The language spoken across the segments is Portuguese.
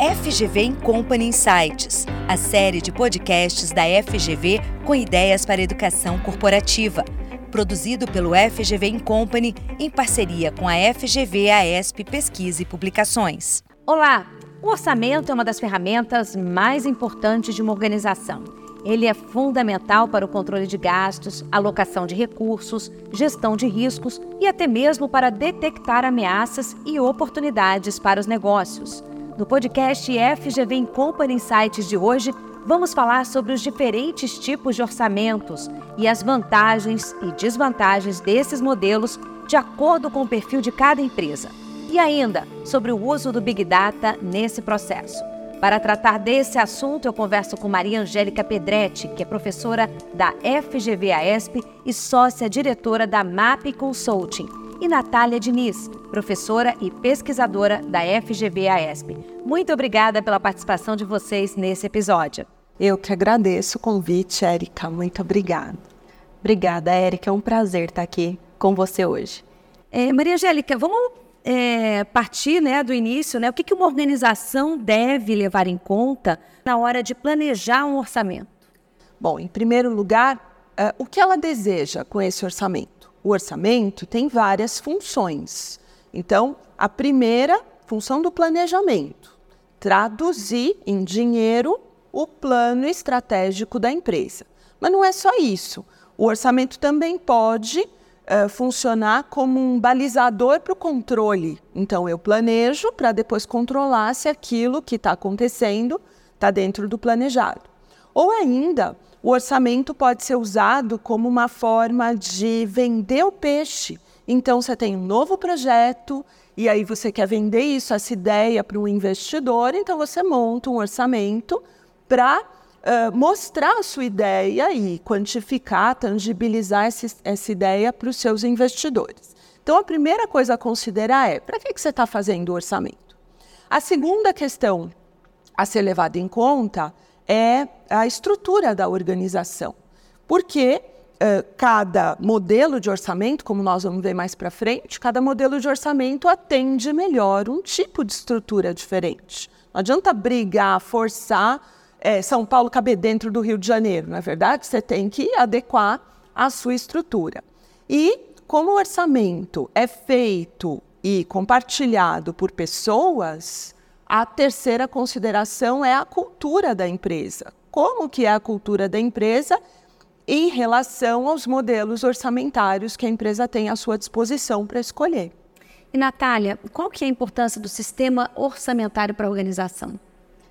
FGV Company Insights, a série de podcasts da FGV com ideias para educação corporativa. Produzido pelo FGV Company em parceria com a FGV AESP Pesquisa e Publicações. Olá! O orçamento é uma das ferramentas mais importantes de uma organização. Ele é fundamental para o controle de gastos, alocação de recursos, gestão de riscos e até mesmo para detectar ameaças e oportunidades para os negócios. No podcast FGV em Company Insights de hoje, vamos falar sobre os diferentes tipos de orçamentos e as vantagens e desvantagens desses modelos de acordo com o perfil de cada empresa. E ainda sobre o uso do Big Data nesse processo. Para tratar desse assunto, eu converso com Maria Angélica Pedretti, que é professora da FGV-AESP e sócia diretora da MAP Consulting, e Natália Diniz, professora e pesquisadora da FGV-AESP. Muito obrigada pela participação de vocês nesse episódio. Eu que agradeço o convite, Érica. Muito obrigada. Obrigada, Érica. É um prazer estar aqui com você hoje. É, Maria Angélica, vamos é, partir né, do início, né, o que, que uma organização deve levar em conta na hora de planejar um orçamento? Bom, em primeiro lugar, uh, o que ela deseja com esse orçamento? O orçamento tem várias funções. Então, a primeira função do planejamento, traduzir em dinheiro o plano estratégico da empresa. Mas não é só isso. O orçamento também pode uh, funcionar como um balizador para o controle. Então, eu planejo para depois controlar se aquilo que está acontecendo está dentro do planejado. Ou ainda, o orçamento pode ser usado como uma forma de vender o peixe. Então, você tem um novo projeto e aí você quer vender isso, essa ideia para um investidor, então você monta um orçamento para uh, mostrar a sua ideia e quantificar, tangibilizar esse, essa ideia para os seus investidores. Então, a primeira coisa a considerar é: para que, que você está fazendo o orçamento? A segunda questão a ser levada em conta é a estrutura da organização. Porque uh, cada modelo de orçamento, como nós vamos ver mais para frente, cada modelo de orçamento atende melhor um tipo de estrutura diferente. Não adianta brigar, forçar é, São Paulo caber dentro do Rio de Janeiro, não é verdade? Você tem que adequar a sua estrutura. E como o orçamento é feito e compartilhado por pessoas, a terceira consideração é a cultura da empresa. Como que é a cultura da empresa em relação aos modelos orçamentários que a empresa tem à sua disposição para escolher. E Natália, qual que é a importância do sistema orçamentário para a organização?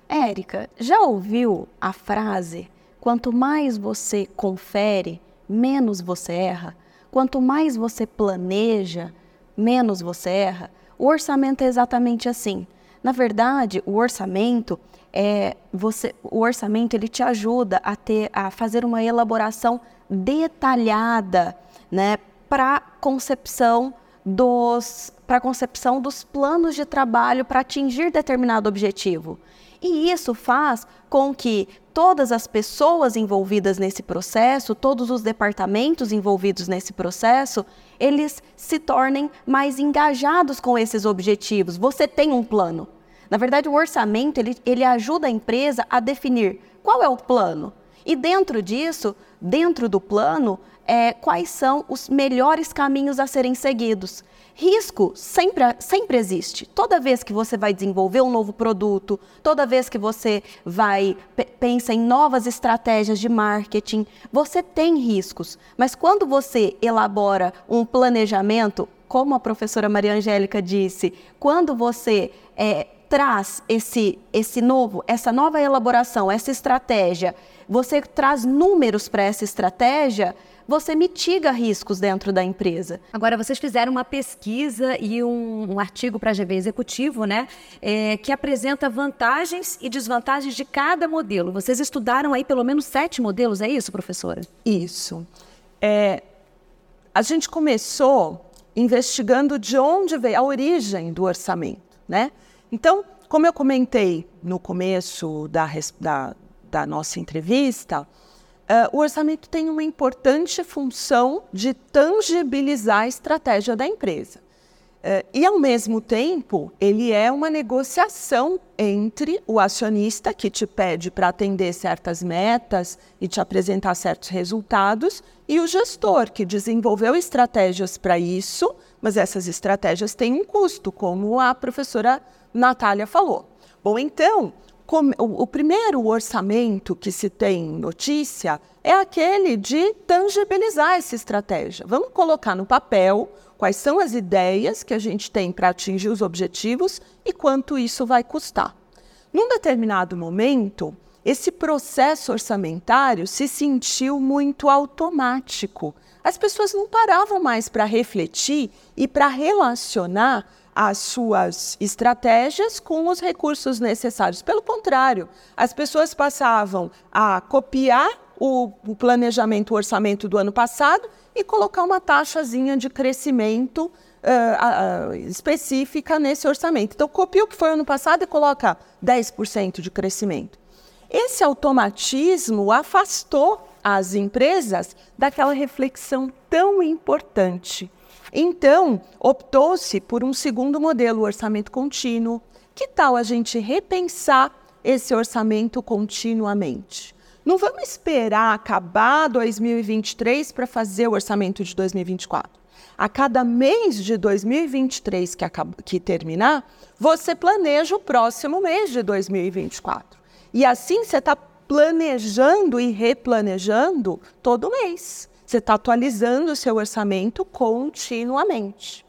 Érica, já ouviu a frase: quanto mais você confere, menos você erra? Quanto mais você planeja, menos você erra? O orçamento é exatamente assim. Na verdade, o orçamento é você, o orçamento ele te ajuda a ter a fazer uma elaboração detalhada, né, para concepção dos para concepção dos planos de trabalho para atingir determinado objetivo. E isso faz com que todas as pessoas envolvidas nesse processo, todos os departamentos envolvidos nesse processo, eles se tornem mais engajados com esses objetivos. Você tem um plano. Na verdade, o orçamento ele, ele ajuda a empresa a definir qual é o plano. E dentro disso, dentro do plano, é, quais são os melhores caminhos a serem seguidos. Risco sempre, sempre existe. Toda vez que você vai desenvolver um novo produto, toda vez que você vai pensa em novas estratégias de marketing, você tem riscos. Mas quando você elabora um planejamento, como a professora Maria Angélica disse, quando você é, traz esse, esse novo, essa nova elaboração, essa estratégia, você traz números para essa estratégia, você mitiga riscos dentro da empresa. Agora, vocês fizeram uma pesquisa e um, um artigo para a GV Executivo, né, é, que apresenta vantagens e desvantagens de cada modelo. Vocês estudaram aí pelo menos sete modelos, é isso, professora? Isso. É, a gente começou investigando de onde veio a origem do orçamento, né? Então, como eu comentei no começo da, da, da nossa entrevista, Uh, o orçamento tem uma importante função de tangibilizar a estratégia da empresa. Uh, e, ao mesmo tempo, ele é uma negociação entre o acionista, que te pede para atender certas metas e te apresentar certos resultados, e o gestor, que desenvolveu estratégias para isso, mas essas estratégias têm um custo, como a professora Natália falou. Bom, então, o primeiro orçamento que se tem notícia é aquele de tangibilizar essa estratégia. Vamos colocar no papel quais são as ideias que a gente tem para atingir os objetivos e quanto isso vai custar. Num determinado momento, esse processo orçamentário se sentiu muito automático. As pessoas não paravam mais para refletir e para relacionar as suas estratégias com os recursos necessários. Pelo contrário, as pessoas passavam a copiar o, planejamento, o orçamento do ano passado e colocar uma taxazinha de crescimento uh, uh, específica nesse orçamento. Então, copia o que foi ano passado e coloca 10% de crescimento. Esse automatismo afastou as empresas daquela reflexão tão importante então, optou-se por um segundo modelo, o orçamento contínuo. Que tal a gente repensar esse orçamento continuamente? Não vamos esperar acabar 2023 para fazer o orçamento de 2024. A cada mês de 2023 que, acaba, que terminar, você planeja o próximo mês de 2024. E assim você está planejando e replanejando todo mês. Você está atualizando o seu orçamento continuamente.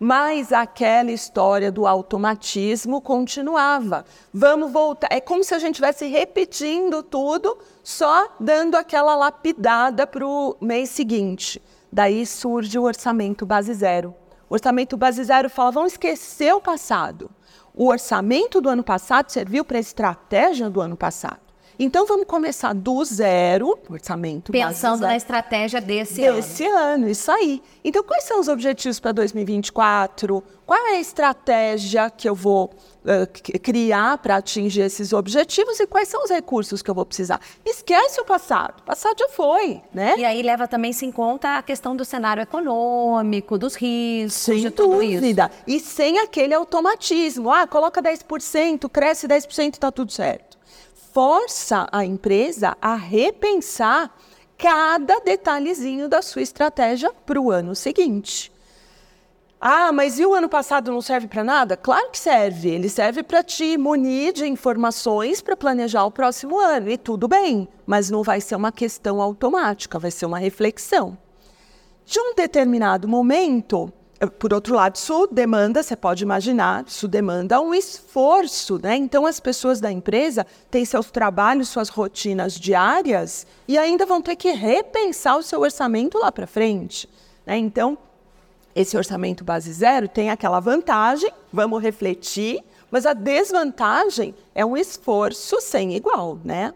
Mas aquela história do automatismo continuava. Vamos voltar. É como se a gente estivesse repetindo tudo, só dando aquela lapidada para o mês seguinte. Daí surge o orçamento base zero. O orçamento base zero fala: vamos esquecer o passado. O orçamento do ano passado serviu para a estratégia do ano passado. Então vamos começar do zero, orçamento Pensando na estratégia desse, desse ano. ano. isso aí. Então quais são os objetivos para 2024? Qual é a estratégia que eu vou uh, criar para atingir esses objetivos e quais são os recursos que eu vou precisar? Esquece o passado, o passado já foi, né? E aí leva também -se em conta a questão do cenário econômico, dos riscos, sem de tudo dúvida. isso. E sem aquele automatismo, ah, coloca 10%, cresce 10% e está tudo certo força a empresa a repensar cada detalhezinho da sua estratégia para o ano seguinte. Ah, mas e o ano passado não serve para nada? Claro que serve. Ele serve para te munir de informações para planejar o próximo ano. E tudo bem, mas não vai ser uma questão automática, vai ser uma reflexão. De um determinado momento, por outro lado, isso demanda, você pode imaginar, isso demanda um esforço, né? Então, as pessoas da empresa têm seus trabalhos, suas rotinas diárias e ainda vão ter que repensar o seu orçamento lá para frente. Né? Então, esse orçamento base zero tem aquela vantagem, vamos refletir, mas a desvantagem é um esforço sem igual, né?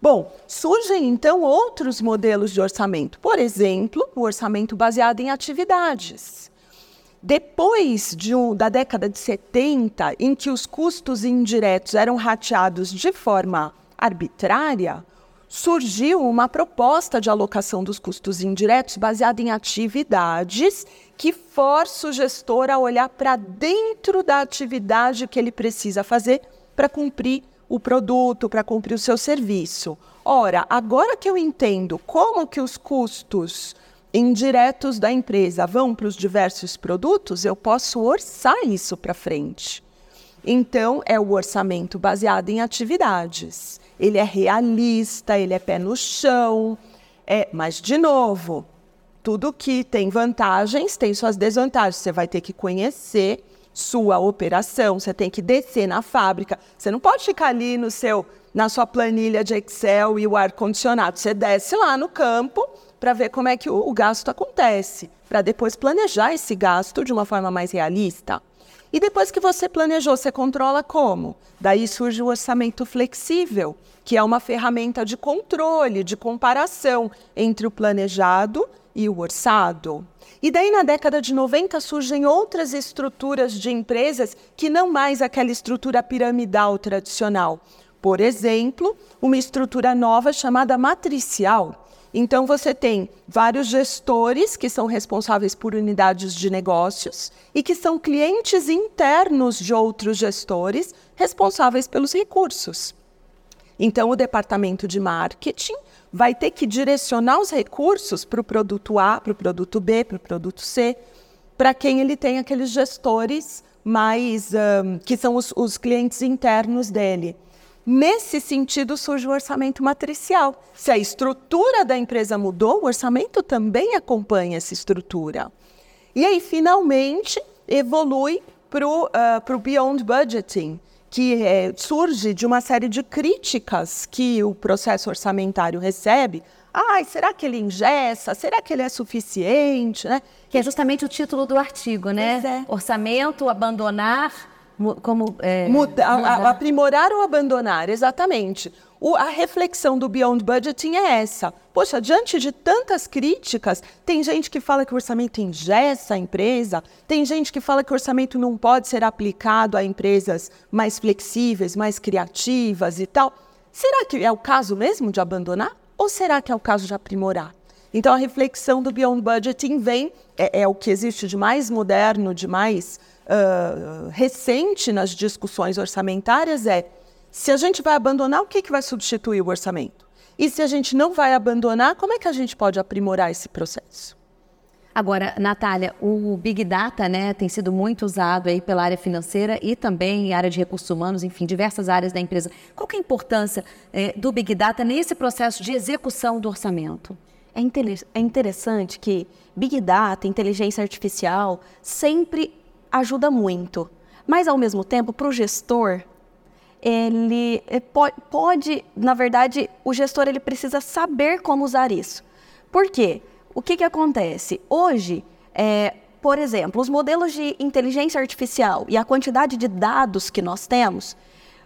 Bom, surgem então outros modelos de orçamento. Por exemplo, o orçamento baseado em atividades. Depois de um, da década de 70, em que os custos indiretos eram rateados de forma arbitrária, surgiu uma proposta de alocação dos custos indiretos baseada em atividades que força o gestor a olhar para dentro da atividade que ele precisa fazer para cumprir o produto, para cumprir o seu serviço. Ora, agora que eu entendo como que os custos indiretos da empresa vão para os diversos produtos, eu posso orçar isso para frente. Então, é o orçamento baseado em atividades. Ele é realista, ele é pé no chão. É, mas, de novo, tudo que tem vantagens tem suas desvantagens. Você vai ter que conhecer sua operação, você tem que descer na fábrica. Você não pode ficar ali no seu, na sua planilha de Excel e o ar condicionado. Você desce lá no campo para ver como é que o, o gasto acontece, para depois planejar esse gasto de uma forma mais realista. E depois que você planejou, você controla como? Daí surge o orçamento flexível, que é uma ferramenta de controle, de comparação entre o planejado e o orçado. E daí, na década de 90, surgem outras estruturas de empresas que não mais aquela estrutura piramidal tradicional. Por exemplo, uma estrutura nova chamada matricial, Então, você tem vários gestores que são responsáveis por unidades de negócios e que são clientes internos de outros gestores responsáveis pelos recursos. Então, o departamento de marketing vai ter que direcionar os recursos para o produto A, para o produto B, para o produto C, para quem ele tem aqueles gestores mais um, que são os, os clientes internos dele. Nesse sentido, surge o orçamento matricial. Se a estrutura da empresa mudou, o orçamento também acompanha essa estrutura. E aí, finalmente, evolui para o uh, Beyond Budgeting, que é, surge de uma série de críticas que o processo orçamentário recebe. Ai, será que ele ingessa? Será que ele é suficiente? Né? Que é justamente o título do artigo, né? É. Orçamento, abandonar como é, Muda, a, aprimorar ou abandonar, exatamente. O, a reflexão do Beyond Budgeting é essa. Poxa, diante de tantas críticas, tem gente que fala que o orçamento engessa a empresa, tem gente que fala que o orçamento não pode ser aplicado a empresas mais flexíveis, mais criativas e tal. Será que é o caso mesmo de abandonar? Ou será que é o caso de aprimorar? Então, a reflexão do Beyond Budgeting vem, é, é o que existe de mais moderno, de mais uh, recente nas discussões orçamentárias é se a gente vai abandonar, o que, que vai substituir o orçamento? E se a gente não vai abandonar, como é que a gente pode aprimorar esse processo? Agora, Natália, o Big Data né, tem sido muito usado aí pela área financeira e também área de recursos humanos, enfim, diversas áreas da empresa. Qual é a importância eh, do Big Data nesse processo de execução do orçamento? É, é interessante que Big Data, inteligência artificial, sempre ajuda muito. Mas, ao mesmo tempo, para o gestor, ele pode, pode, na verdade, o gestor ele precisa saber como usar isso. Por quê? O que, que acontece? Hoje, é, por exemplo, os modelos de inteligência artificial e a quantidade de dados que nós temos,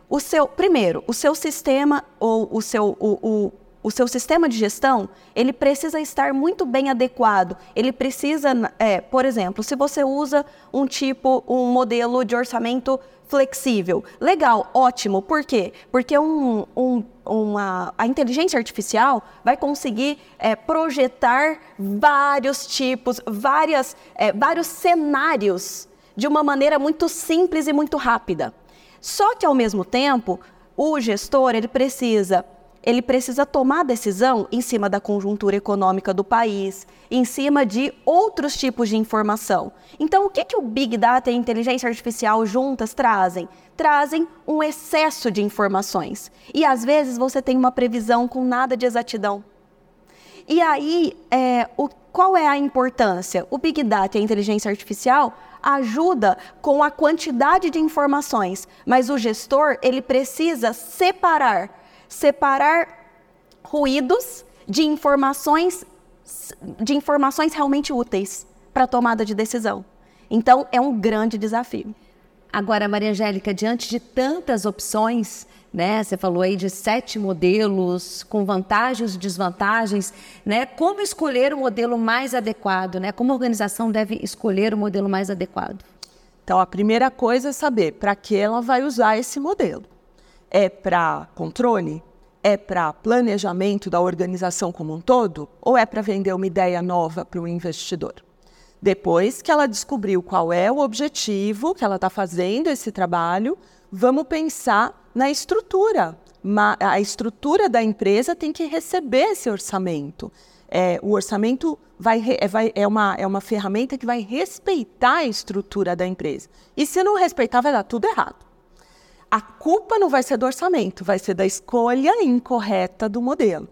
o seu, primeiro, o seu sistema ou o seu, o, o o seu sistema de gestão, ele precisa estar muito bem adequado. Ele precisa, é, por exemplo, se você usa um tipo, um modelo de orçamento flexível, legal, ótimo. Por quê? Porque um, um, uma, a inteligência artificial vai conseguir é, projetar vários tipos, várias, é, vários cenários de uma maneira muito simples e muito rápida. Só que, ao mesmo tempo, o gestor ele precisa ele precisa tomar decisão em cima da conjuntura econômica do país, em cima de outros tipos de informação. Então, o que, que o Big Data e a inteligência artificial juntas trazem? Trazem um excesso de informações. E às vezes você tem uma previsão com nada de exatidão. E aí, é, o, qual é a importância? O Big Data e a inteligência artificial ajuda com a quantidade de informações, mas o gestor ele precisa separar separar ruídos de informações de informações realmente úteis para a tomada de decisão. Então, é um grande desafio. Agora, Maria Angélica, diante de tantas opções, né? Você falou aí de sete modelos com vantagens e desvantagens, né? Como escolher o modelo mais adequado, né? Como a organização deve escolher o modelo mais adequado? Então, a primeira coisa é saber para que ela vai usar esse modelo é para controle? É para planejamento da organização como um todo? Ou é para vender uma ideia nova para o investidor? Depois que ela descobriu qual é o objetivo que ela está fazendo esse trabalho, vamos pensar na estrutura. A estrutura da empresa tem que receber esse orçamento. É, o orçamento vai, é, vai, é, uma, é uma ferramenta que vai respeitar a estrutura da empresa. E se não respeitar, vai dar tudo errado a culpa não vai ser do orçamento, vai ser da escolha incorreta do modelo.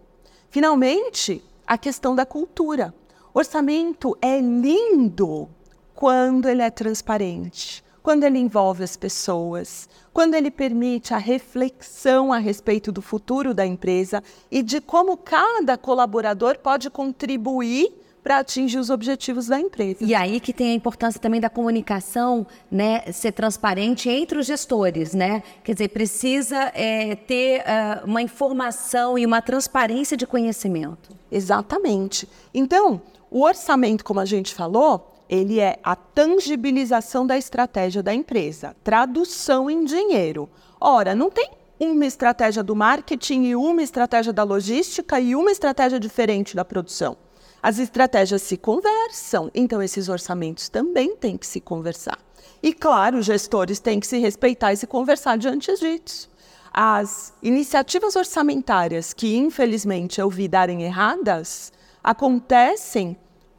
Finalmente, a questão da cultura. Orçamento é lindo quando ele é transparente, quando ele envolve as pessoas, quando ele permite a reflexão a respeito do futuro da empresa e de como cada colaborador pode contribuir para atingir os objetivos da empresa. E aí que tem a importância também da comunicação, né, ser transparente entre os gestores, né? Quer dizer, precisa é, ter uh, uma informação e uma transparência de conhecimento. Exatamente. Então, o orçamento, como a gente falou, ele é a tangibilização da estratégia da empresa, tradução em dinheiro. Ora, não tem uma estratégia do marketing e uma estratégia da logística e uma estratégia diferente da produção. As estratégias se conversam, então esses orçamentos também têm que se conversar. E claro, os gestores têm que se respeitar e se conversar diante disso. As iniciativas orçamentárias que, infelizmente, eu vi darem erradas, acontecem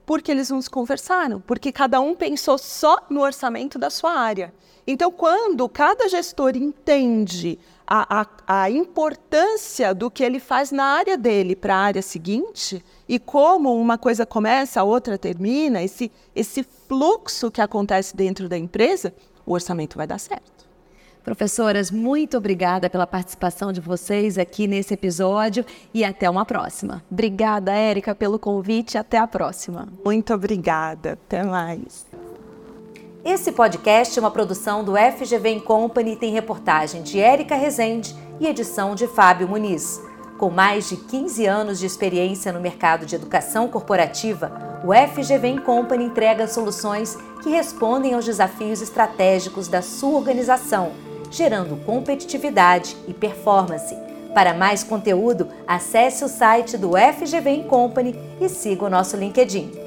porque eles não se conversaram, porque cada um pensou só no orçamento da sua área. Então, quando cada gestor entende a, a, a importância do que ele faz na área dele para a área seguinte, e como uma coisa começa, a outra termina, esse, esse fluxo que acontece dentro da empresa, o orçamento vai dar certo. Professoras, muito obrigada pela participação de vocês aqui nesse episódio e até uma próxima. Obrigada, Érica, pelo convite. Até a próxima. Muito obrigada. Até mais. Esse podcast é uma produção do FGV Company e tem reportagem de Érica Rezende e edição de Fábio Muniz. Com mais de 15 anos de experiência no mercado de educação corporativa, o FGV Company entrega soluções que respondem aos desafios estratégicos da sua organização gerando competitividade e performance. Para mais conteúdo, acesse o site do FGV Company e siga o nosso LinkedIn.